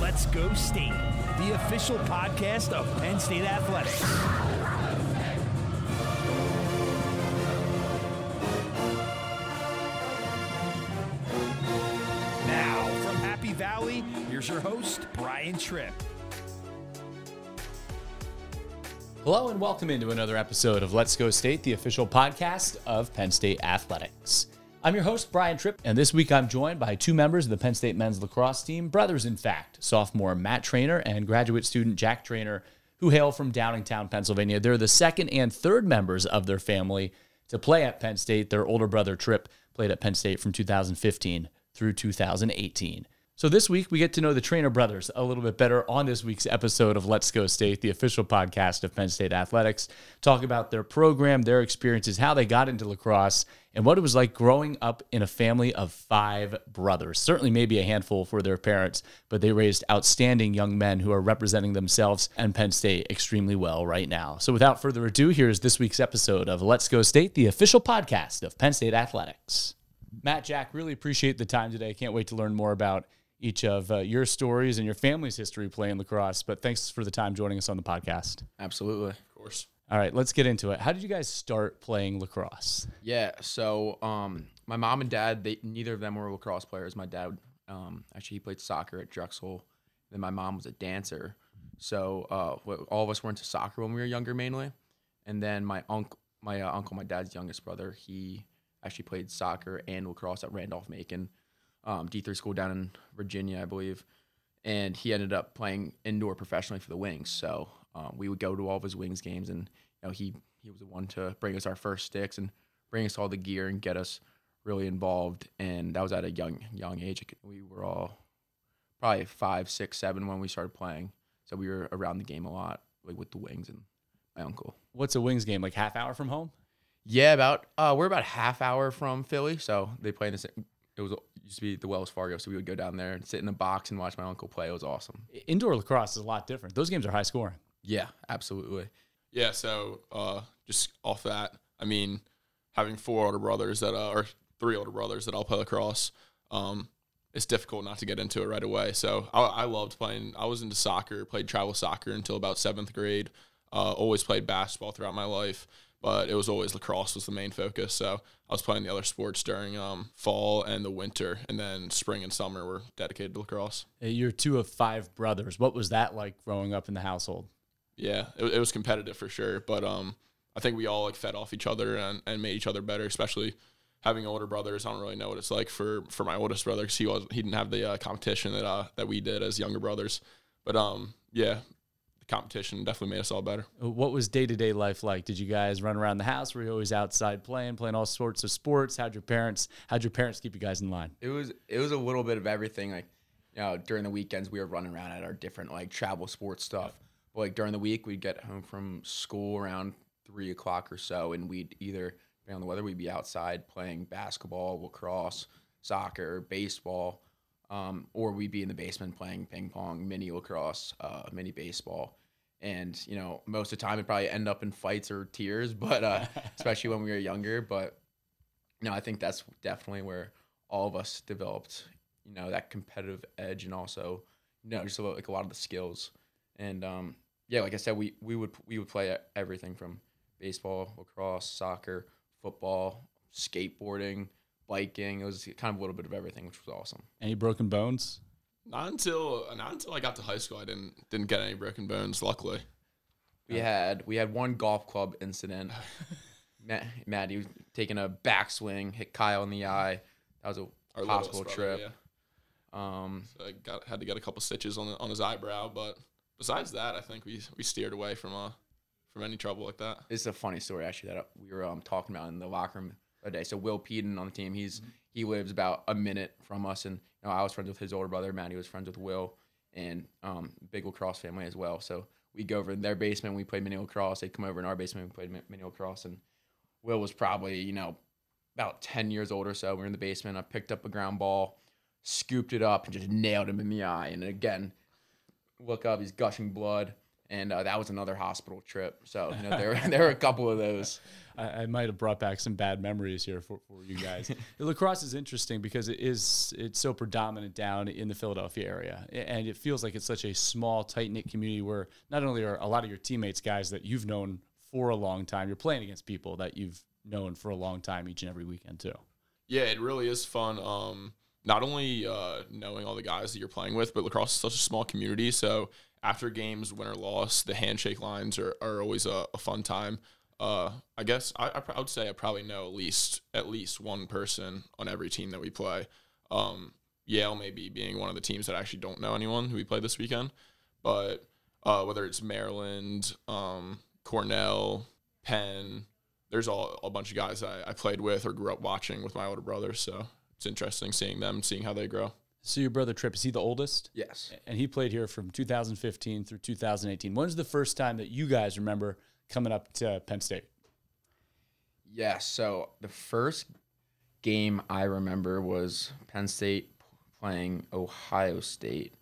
Let's Go State, the official podcast of Penn State Athletics. Now, from Happy Valley, here's your host, Brian Tripp. Hello and welcome into another episode of Let's Go State, the official podcast of Penn State Athletics. I'm your host, Brian Tripp, and this week I'm joined by two members of the Penn State men's lacrosse team, brothers in fact, sophomore Matt Traynor and graduate student Jack Traynor, who hail from Downingtown, Pennsylvania. They're the second and third members of their family to play at Penn State. Their older brother, Tripp, played at Penn State from 2015 through 2018. So this week we get to know the Traynor brothers a little bit better on this week's episode of Let's Go State, the official podcast of Penn State Athletics. Talk about their program, their experiences, how they got into lacrosse, and what it was like growing up in a family of five brothers. Certainly maybe a handful for their parents, but they raised outstanding young men who are representing themselves and Penn State extremely well right now. So without further ado, here's this week's episode of Let's Go State, the official podcast of Penn State Athletics. Matt, Jack, really appreciate the time today. Can't wait to learn more about each of uh, your stories and your family's history playing lacrosse. But thanks for the time joining us on the podcast. Absolutely. Of course. All right, let's get into it. How did you guys start playing lacrosse? Yeah. So, um, my mom and dad, they neither of them were lacrosse players. My dad, um, actually, he played soccer at Drexel. Then my mom was a dancer. So, uh, all of us were into soccer when we were younger, mainly. And then my uncle, my uh, uncle, my dad's youngest brother, he actually played soccer and lacrosse at Randolph Macon, um, D3 school down in Virginia, I believe. And he ended up playing indoor professionally for the Wings. So um, we would go to all of his Wings games, and you know he he was the one to bring us our first sticks and bring us all the gear and get us really involved. And that was at a young young age. We were all probably five, six, seven when we started playing. So we were around the game a lot, like with the Wings and my uncle. What's a Wings game? Like half hour from home? Yeah, about uh, we're about half hour from Philly, so they play in the same. It was used to be the Wells Fargo, so we would go down there and sit in the box and watch my uncle play. It was awesome. Indoor lacrosse is a lot different. Those games are high scoring. Yeah, absolutely. Yeah. So uh, just off that, I mean, having four older brothers that uh, or three older brothers that all play lacrosse, um, it's difficult not to get into it right away. So I, I loved playing. I was into soccer. Played travel soccer until about seventh grade. Uh, always played basketball throughout my life, but it was always lacrosse was the main focus. So I was playing the other sports during um, fall and the winter, and then spring and summer were dedicated to lacrosse. You're two of five brothers. What was that like growing up in the household? Yeah, it, it was competitive for sure, but um, I think we all like fed off each other and, and made each other better. Especially having older brothers, I don't really know what it's like for for my oldest brother because he was he didn't have the uh, competition that uh, that we did as younger brothers. But um, yeah, competition definitely made us all better. What was day to day life like? Did you guys run around the house? Were you always outside playing, playing all sorts of sports? How'd your parents How'd your parents keep you guys in line? It was it was a little bit of everything. Like, you know, during the weekends we were running around at our different like travel sports stuff. But like during the week we'd get home from school around three o'clock or so, and we'd either depending on the weather we'd be outside playing basketball, lacrosse, soccer, baseball, um, or we'd be in the basement playing ping pong, mini lacrosse, uh, mini baseball. And you know, most of the time it'd probably end up in fights or tears, but uh, especially when we were younger. But no, I think that's definitely where all of us developed, you know, that competitive edge and also, you know, just a, lot- like a lot of the skills. And um, yeah, like I said, we we would we would play everything from baseball, lacrosse, soccer, football, skateboarding, biking. It was kind of a little bit of everything, which was awesome. Any broken bones? Not until not until I got to high school, I didn't didn't get any broken bones. Luckily, We had we had one golf club incident. Matt, Matt, he was taking a backswing, hit Kyle in the eye. That was a our hospital littlest brother, trip. yeah. Um, So I got had to get a couple stitches on the, on his eyebrow, but besides that, I think we we steered away from uh from any trouble like that. This is a funny story actually that we were um, talking about in the locker room the other day. So Will Peden on the team, he's he lives about a minute from us, and know I was friends with his older brother. Matty was friends with Will, and um, big lacrosse family as well. So we go over in their basement, we play mini lacrosse. They'd come over in our basement, we played mi- mini lacrosse, and Will was probably you know about ten years old or so. We are in the basement. I picked up a ground ball, scooped it up, and just nailed him in the eye. And again, look up, he's gushing blood. And uh, that was another hospital trip. So you know there there were a couple of those. I, I might have brought back some bad memories here for, for you guys. lacrosse is interesting because it is it's so predominant down in the Philadelphia area, and it feels like it's such a small, tight knit community where not only are a lot of your teammates guys that you've known for a long time, you're playing against people that you've known for a long time each and every weekend too. Yeah, it really is fun. Um, not only uh, knowing all the guys that you're playing with, but lacrosse is such a small community. So after games, win or loss, the handshake lines are, are always a, a fun time. Uh, I guess I, I, would say I probably know at least at least one person on every team that we play. Um, Yale maybe being one of the teams that actually don't know anyone who we play this weekend, but uh, whether it's Maryland, um, Cornell, Penn, there's all a bunch of guys I, I played with or grew up watching with my older brother. So it's interesting seeing them, seeing how they grow. So your brother Trip is he the oldest? Yes. And he played here from 2015 through 2018. When's the first time that you guys remember coming up to Penn State? Yeah. So the first game I remember was Penn State playing Ohio State,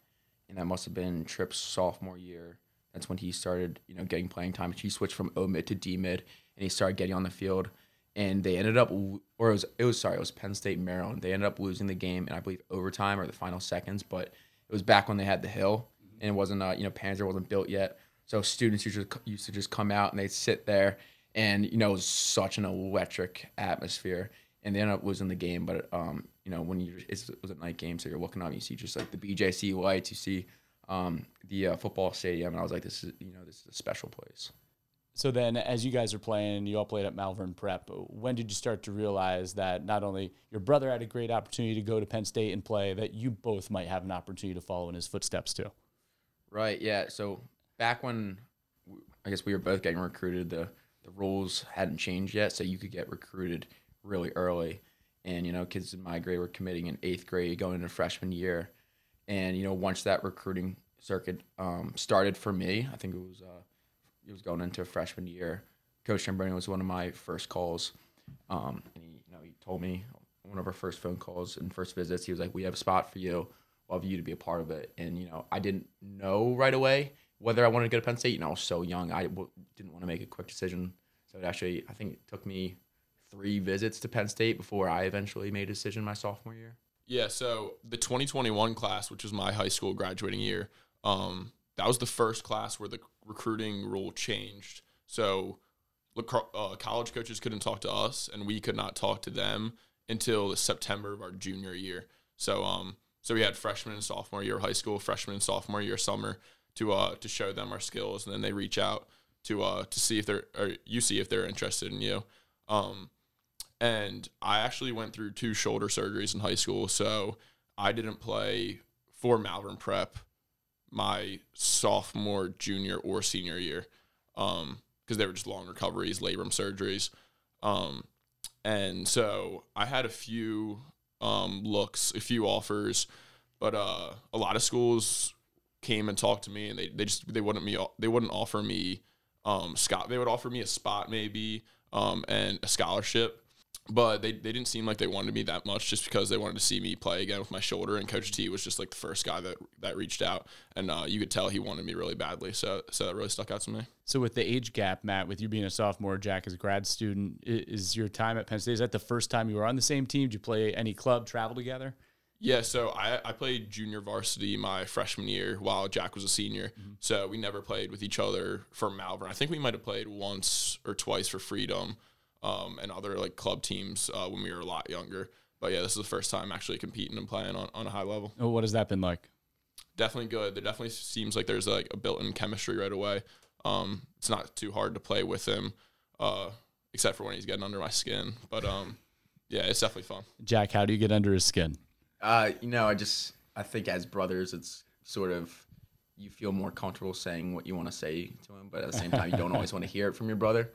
and that must have been Trip's sophomore year. That's when he started, you know, getting playing time. He switched from O mid to D mid, and he started getting on the field and they ended up, or it was, it was sorry, it was Penn State Maryland. They ended up losing the game, and I believe overtime or the final seconds. But it was back when they had the hill, and it wasn't, uh, you know, Panzer wasn't built yet. So students used to used to just come out and they'd sit there, and you know, it was such an electric atmosphere. And they ended up losing the game, but um, you know, when you it was a night game, so you're looking up, you see just like the BJC lights, you see um, the uh, football stadium, and I was like, this is you know, this is a special place. So then, as you guys are playing, you all played at Malvern Prep. When did you start to realize that not only your brother had a great opportunity to go to Penn State and play, that you both might have an opportunity to follow in his footsteps too? Right. Yeah. So back when I guess we were both getting recruited, the the rules hadn't changed yet, so you could get recruited really early. And you know, kids in my grade were committing in eighth grade, going into freshman year. And you know, once that recruiting circuit um, started for me, I think it was. Uh, it was going into freshman year. Coach Chamberlain was one of my first calls, um, and he, you know, he told me one of our first phone calls and first visits. He was like, "We have a spot for you. Love you to be a part of it." And you know, I didn't know right away whether I wanted to go to Penn State. You know, I was so young. I w- didn't want to make a quick decision. So it actually, I think it took me three visits to Penn State before I eventually made a decision my sophomore year. Yeah, so the 2021 class, which was my high school graduating year, um, that was the first class where the recruiting rule changed. So uh, college coaches couldn't talk to us, and we could not talk to them until September of our junior year. So um, so we had freshman and sophomore year of high school, freshman and sophomore year summer to uh to show them our skills, and then they reach out to uh to see if they're or you see if they're interested in you. Um, and I actually went through two shoulder surgeries in high school, so I didn't play for Malvern Prep my sophomore, junior, or senior year because um, they were just long recoveries, labrum surgeries. Um, and so I had a few um, looks, a few offers, but uh, a lot of schools came and talked to me, and they, they just they wouldn't me they wouldn't offer me um, Scott. They would offer me a spot maybe um, and a scholarship, but they, they didn't seem like they wanted me that much just because they wanted to see me play again with my shoulder and coach t was just like the first guy that that reached out and uh, you could tell he wanted me really badly so so that really stuck out to me so with the age gap matt with you being a sophomore jack as a grad student is your time at penn state is that the first time you were on the same team did you play any club travel together yeah, so I, I played junior varsity my freshman year while Jack was a senior. Mm-hmm. So we never played with each other for Malvern. I think we might have played once or twice for Freedom um, and other like club teams uh, when we were a lot younger. But yeah, this is the first time actually competing and playing on, on a high level. Oh, what has that been like? Definitely good. There definitely seems like there's like a built-in chemistry right away. Um, it's not too hard to play with him, uh, except for when he's getting under my skin. But um, yeah, it's definitely fun. Jack, how do you get under his skin? Uh, you know, I just I think as brothers, it's sort of you feel more comfortable saying what you want to say to him, but at the same time, you don't always want to hear it from your brother.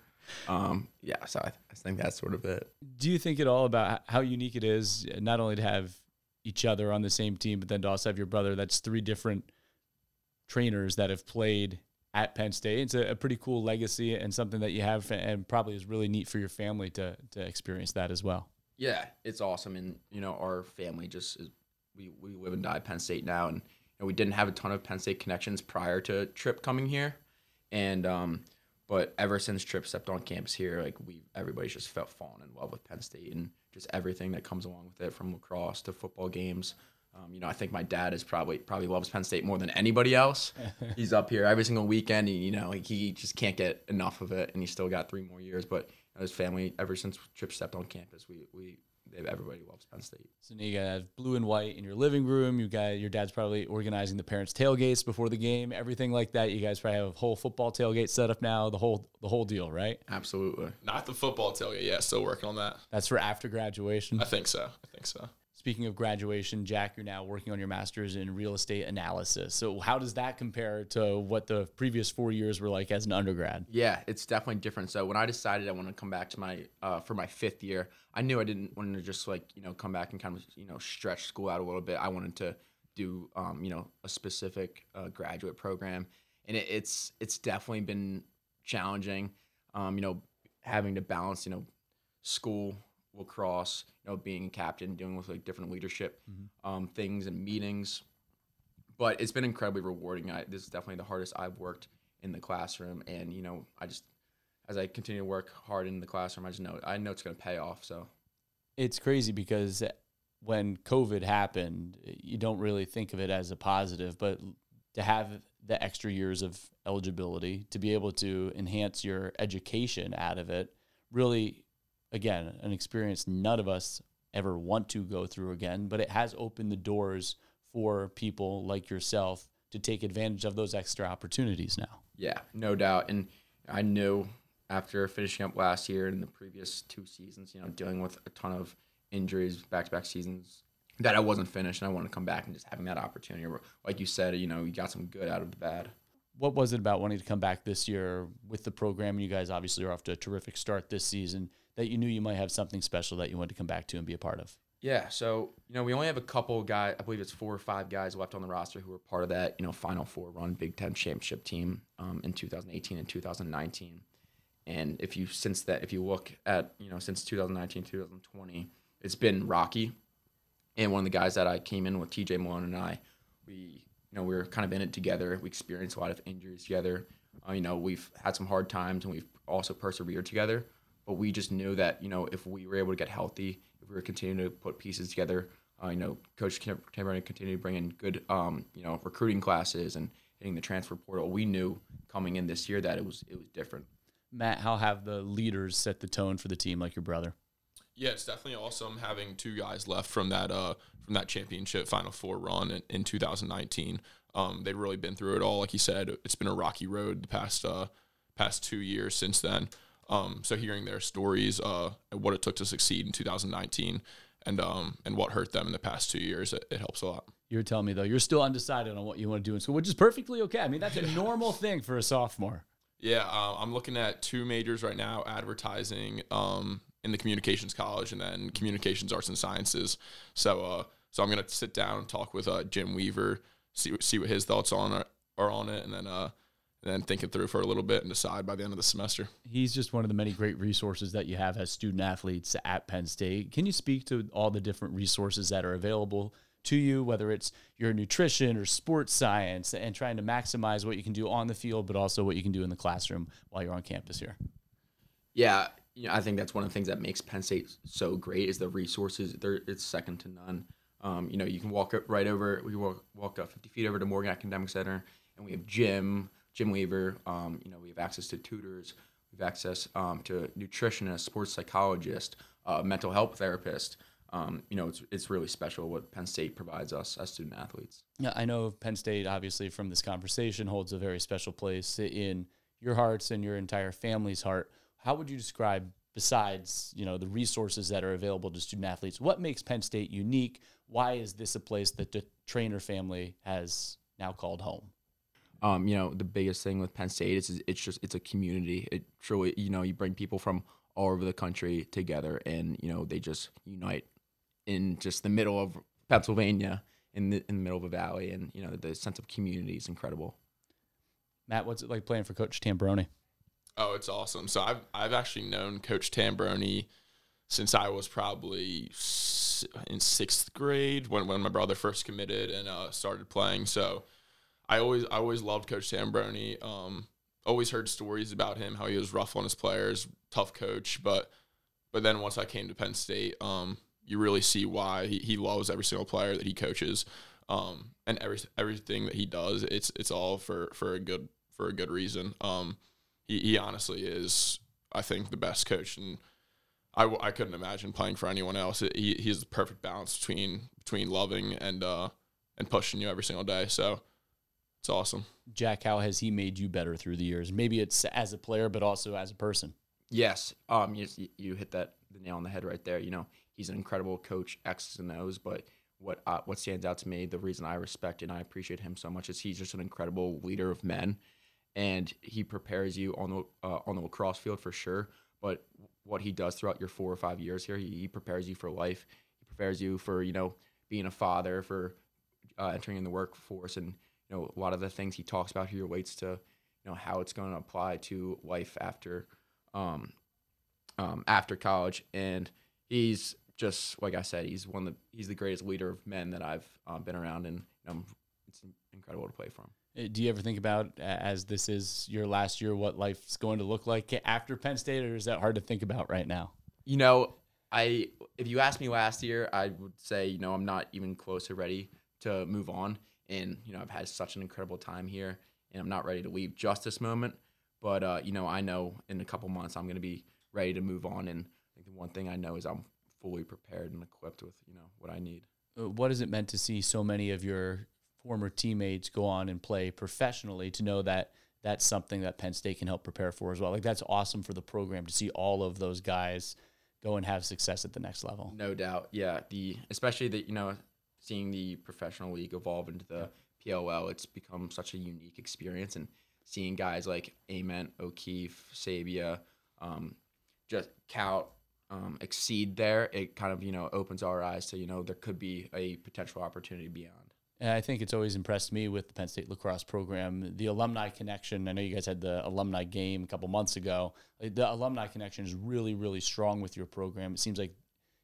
Um, yeah, so I, I think that's sort of it. Do you think at all about how unique it is not only to have each other on the same team, but then to also have your brother? That's three different Traynors that have played at Penn State. It's a, a, pretty cool legacy and something that you have, and probably is really neat for your family to to experience that as well. Yeah, it's awesome, and you know our family just is, we we live and die Penn State now, and, and we didn't have a ton of Penn State connections prior to Trip coming here, And um, but ever since Trip stepped on campus here, like we everybody's just felt fallen in love with Penn State and just everything that comes along with it, from lacrosse to football games. Um, you know, I think my dad is probably probably loves Penn State more than anybody else. he's up here every single weekend, and you know, like, he just can't get enough of it, and he's still got three more years. But you know, his family, ever since Trip stepped on campus, we we everybody loves Penn State. So now you got blue and white in your living room. You got your dad's probably organizing the parents' tailgates before the game, everything like that. You guys probably have a whole football tailgate set up now, the whole the whole deal, right? Absolutely. Not the football tailgate. Yeah, still working on that. That's for after graduation. I think so. I think so. Speaking of graduation, Jack, you're now working on your master's in real estate analysis. So how does that compare to what the previous four years were like as an undergrad? Yeah, it's definitely different. So when I decided I want to come back to my uh, for my fifth year, I knew I didn't want to just like you know come back and kind of you know stretch school out a little bit. I wanted to do um, you know a specific uh, graduate program, and it, it's it's definitely been challenging. Um, you know, having to balance you know school, lacrosse, you know, being a captain, dealing with like different leadership um, things and meetings. But it's been incredibly rewarding. I, this is definitely the hardest I've worked in the classroom, and you know, I just as I continue to work hard in the classroom, I just know I know it's going to pay off. So It's crazy because when COVID happened, you don't really think of it as a positive, but to have the extra years of eligibility, to be able to enhance your education out of it, really, again, an experience none of us ever want to go through again, but it has opened the doors for people like yourself to take advantage of those extra opportunities now. Yeah, no doubt. And I knew after finishing up last year and the previous two seasons, you know, dealing with a ton of injuries, back to back seasons, that I wasn't finished and I wanted to come back and just having that opportunity. Like you said, you know, you got some good out of the bad. What was it about wanting to come back this year with the program? You guys obviously are off to a terrific start this season that you knew you might have something special that you wanted to come back to and be a part of. Yeah, so you know we only have a couple guys. I believe it's four or five guys left on the roster who were part of that you know Final Four run Big Ten championship team um, in 2018 and 2019. And if you since that, if you look at you know since 2019 2020, it's been rocky. And one of the guys that I came in with, TJ Malone and I, we you know we were kind of in it together. We experienced a lot of injuries together. Uh, you know we've had some hard times and we've also persevered together. But we just knew that you know if we were able to get healthy, if we were continuing to put pieces together, uh, you know, Coach Cameron continued to bring in good, um, you know, recruiting classes and hitting the transfer portal. We knew coming in this year that it was it was different. Matt, how have the leaders set the tone for the team like your brother? Yeah, it's definitely awesome having two guys left from that uh from that championship Final Four run in, in 2019. Um, they've really been through it all. Like you said, it's been a rocky road the past uh past two years since then. Um, so hearing their stories, uh, and what it took to succeed in 2019, and um, and what hurt them in the past two years, it, it helps a lot. You're telling me though you're still undecided on what you want to do in school, which is perfectly okay. I mean that's a normal thing for a sophomore. Yeah, uh, I'm looking at two majors right now: advertising um, in the communications college, and then communications arts and sciences. So, uh, so I'm gonna sit down and talk with uh, Jim Weaver, see see what his thoughts on are, are on it, and then uh, and then think it through for a little bit and decide by the end of the semester. He's just one of the many great resources that you have as student athletes at Penn State. Can you speak to all the different resources that are available to you, whether it's your nutrition or sports science, and trying to maximize what you can do on the field, but also what you can do in the classroom while you're on campus here? Yeah, you know, I think that's one of the things that makes Penn State so great is the resources. They're, it's second to none. Um, you know, you can walk up right over. We walk walk up 50 feet over to Morgan Academic Center, and we have gym, Jim Weaver. Um, you know, we have access to tutors. We have access um, to nutritionists, sports psychologists, uh, mental health therapists. Um, you know, it's it's really special what Penn State provides us as student athletes. Yeah, I know Penn State, obviously, from this conversation, holds a very special place in your hearts and your entire family's heart. How would you describe, besides you know the resources that are available to student athletes, what makes Penn State unique? Why is this a place that the Traynor family has now called home? Um, you know, the biggest thing with Penn State is it's just it's a community. It truly, you know, you bring people from all over the country together, and you know they just unite in just the middle of Pennsylvania, in the in the middle of a valley, and you know the sense of community is incredible. Matt, what's it like playing for Coach Tambroni? Oh, it's awesome. So I've I've actually known Coach Tambroni since I was probably in sixth grade when, when my brother first committed and uh, started playing. So I always I always loved Coach Tambroni. Um, always heard stories about him, how he was rough on his players, tough coach. But but then once I came to Penn State, um, you really see why he, he loves every single player that he coaches, um, and every everything that he does. It's it's all for for a good for a good reason. Um, he he honestly is, I think, the best coach, and I, w- I couldn't imagine playing for anyone else. He he has the perfect balance between between loving and uh and pushing you every single day. So it's awesome. Jack, how has he made you better through the years? Maybe it's as a player, but also as a person. Yes, um, you, you hit that the nail on the head right there. You know, he's an incredible coach, X's and O's. But what uh, what stands out to me, the reason I respect and I appreciate him so much is he's just an incredible leader of men, and he prepares you on the uh, on the lacrosse field for sure. But what he does throughout your four or five years here, he, he prepares you for life. He prepares you for you know being a father, for uh, entering in the workforce, and you know a lot of the things he talks about here relates to you know how it's going to apply to life after um, um, after college, and he's just like I said, he's one of the he's the greatest leader of men that I've um, been around, and um, it's incredible to play for him. Uh, do you ever think about, as this is your last year, what life's going to look like after Penn State, or is that hard to think about right now? You know, I if you asked me last year, I would say you know I'm not even close to ready to move on, and you know I've had such an incredible time here, and I'm not ready to leave just this moment. But uh, you know, I know in a couple months I'm going to be ready to move on, and I think the one thing I know is I'm fully prepared and equipped with you know what I need. Uh, what has it meant to see so many of your former teammates go on and play professionally? To know that that's something that Penn State can help prepare for as well. Like that's awesome for the program to see all of those guys go and have success at the next level. No doubt, yeah. The especially the you know seeing the professional league evolve into the PLL, it's become such a unique experience and seeing guys like Ament, O'Keefe, Sabia, um, just Kaut um, exceed there, it kind of you know opens our eyes to you know there could be a potential opportunity beyond. And I think it's always impressed me with the Penn State lacrosse program, the alumni connection. I know you guys had the alumni game a couple months ago. The alumni connection is really, really strong with your program. It seems like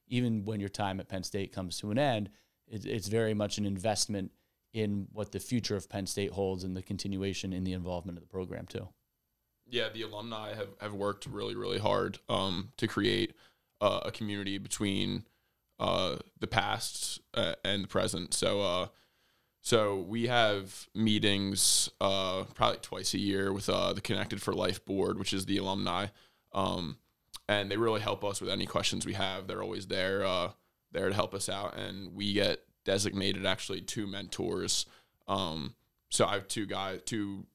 even when your time at Penn State comes to an end, it's it's very much an investment in what the future of Penn State holds and the continuation in the involvement of the program too. Yeah, the alumni have, have worked really, really hard um, to create uh, a community between uh, the past uh, and the present. So, uh, so we have meetings uh, probably twice a year with uh, the Connected for Life board, which is the alumni, um, and they really help us with any questions we have. They're always there, there to help us out, and we get designated actually two mentors. Um, so I have two guys, two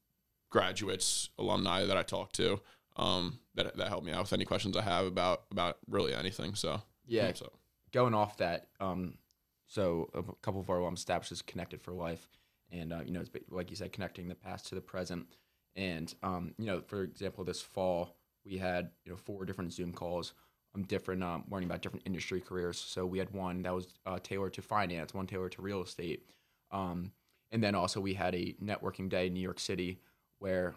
graduates, alumni that I talk to um, that that help me out with any questions I have about about really anything. So yeah, so going off that, um, so a couple of our alum establishes connected for life, and uh, you know, it's like you said, connecting the past to the present. And um, you know, for example, this fall we had you know four different Zoom calls um, different um, learning about different industry careers. So we had one that was uh, tailored to finance, one tailored to real estate, um, and then also we had a networking day in New York City where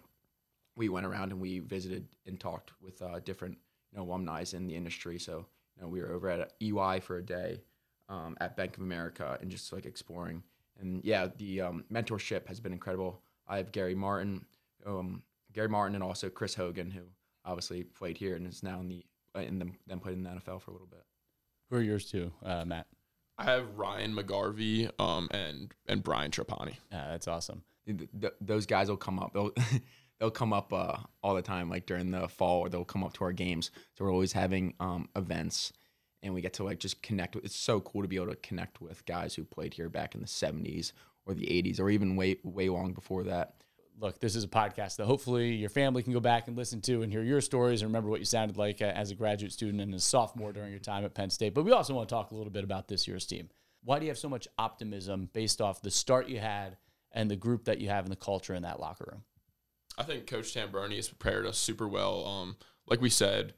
we went around and we visited and talked with uh, different you know, alumni in the industry. So you know we were over at EY for a day um, at Bank of America and just like exploring. And yeah, the um, mentorship has been incredible. I have Gary Martin, um, Gary Martin, and also Chris Hogan, who obviously played here and is now in the and then, then played in the NFL for a little bit. Who are yours too, uh, Matt? I have Ryan McGarvey um, and and Brian Trapani. Yeah, that's awesome. The, the, those guys will come up. They'll they'll come up uh, all the time, like during the fall, or they'll come up to our games. So we're always having um, events, and we get to like just connect. With, it's so cool to be able to connect with guys who played here back in the '70s or the '80s, or even way way long before that look, this is a podcast that hopefully your family can go back and listen to and hear your stories and remember what you sounded like as a graduate student and a sophomore during your time at Penn State. But we also want to talk a little bit about this year's team. Why do you have so much optimism based off the start you had and the group that you have and the culture in that locker room? I think Coach Tambroni has prepared us super well. Um, like we said,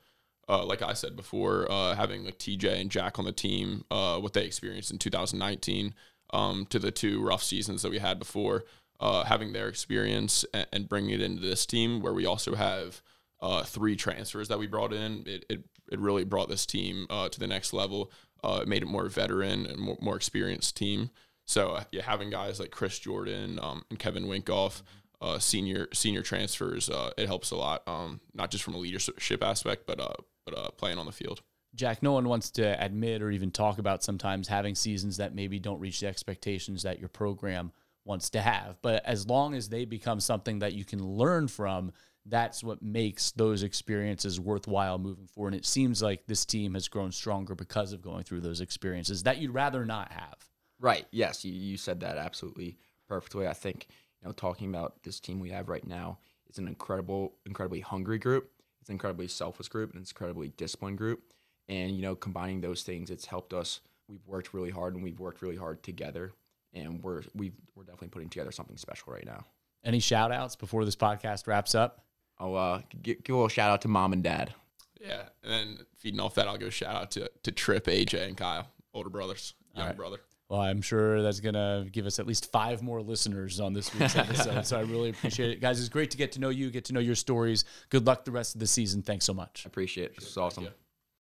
uh, like I said before, uh, having like TJ and Jack on the team, uh, what they experienced in 2019 um, to the two rough seasons that we had before uh, having their experience and, and, bringing it into this team where we also have uh, three transfers that we brought in. It, it, it really brought this team uh, to the next level. Uh, it made it more veteran and more, more experienced team. So uh, yeah, having guys like Chris Jordan um, and Kevin Winkoff, uh, senior senior transfers, it helps a lot. Um, not just from a leadership aspect, but uh, but playing on the field. Jack, no one wants to admit or even talk about sometimes having seasons that maybe don't reach the expectations that your program wants to have. But as long as they become something that you can learn from, that's what makes those experiences worthwhile moving forward. And it seems like this team has grown stronger because of going through those experiences that you'd rather not have. Right. Yes, you, you said that absolutely perfectly. I think, you know, talking about this team we have right now, it's an incredible, incredibly hungry group. It's an incredibly selfless group and it's an incredibly disciplined group. And, you know, combining those things, it's helped us. We've worked really hard and we've worked really hard together. And we're we we're definitely putting together something special right now. Any shout outs before this podcast wraps up? I'll uh, give, give a little shout out to mom and dad. Yeah, and then feeding off that, I'll give a shout out to to Trip, AJ, and Kyle, older brothers, young right. brother. Well, I'm sure that's going to give us at least five more listeners on this week's episode. so I really appreciate it. Guys, it's great to get to know you, get to know your stories. Good luck the rest of the season. Thanks so much. I appreciate it. This is awesome. you.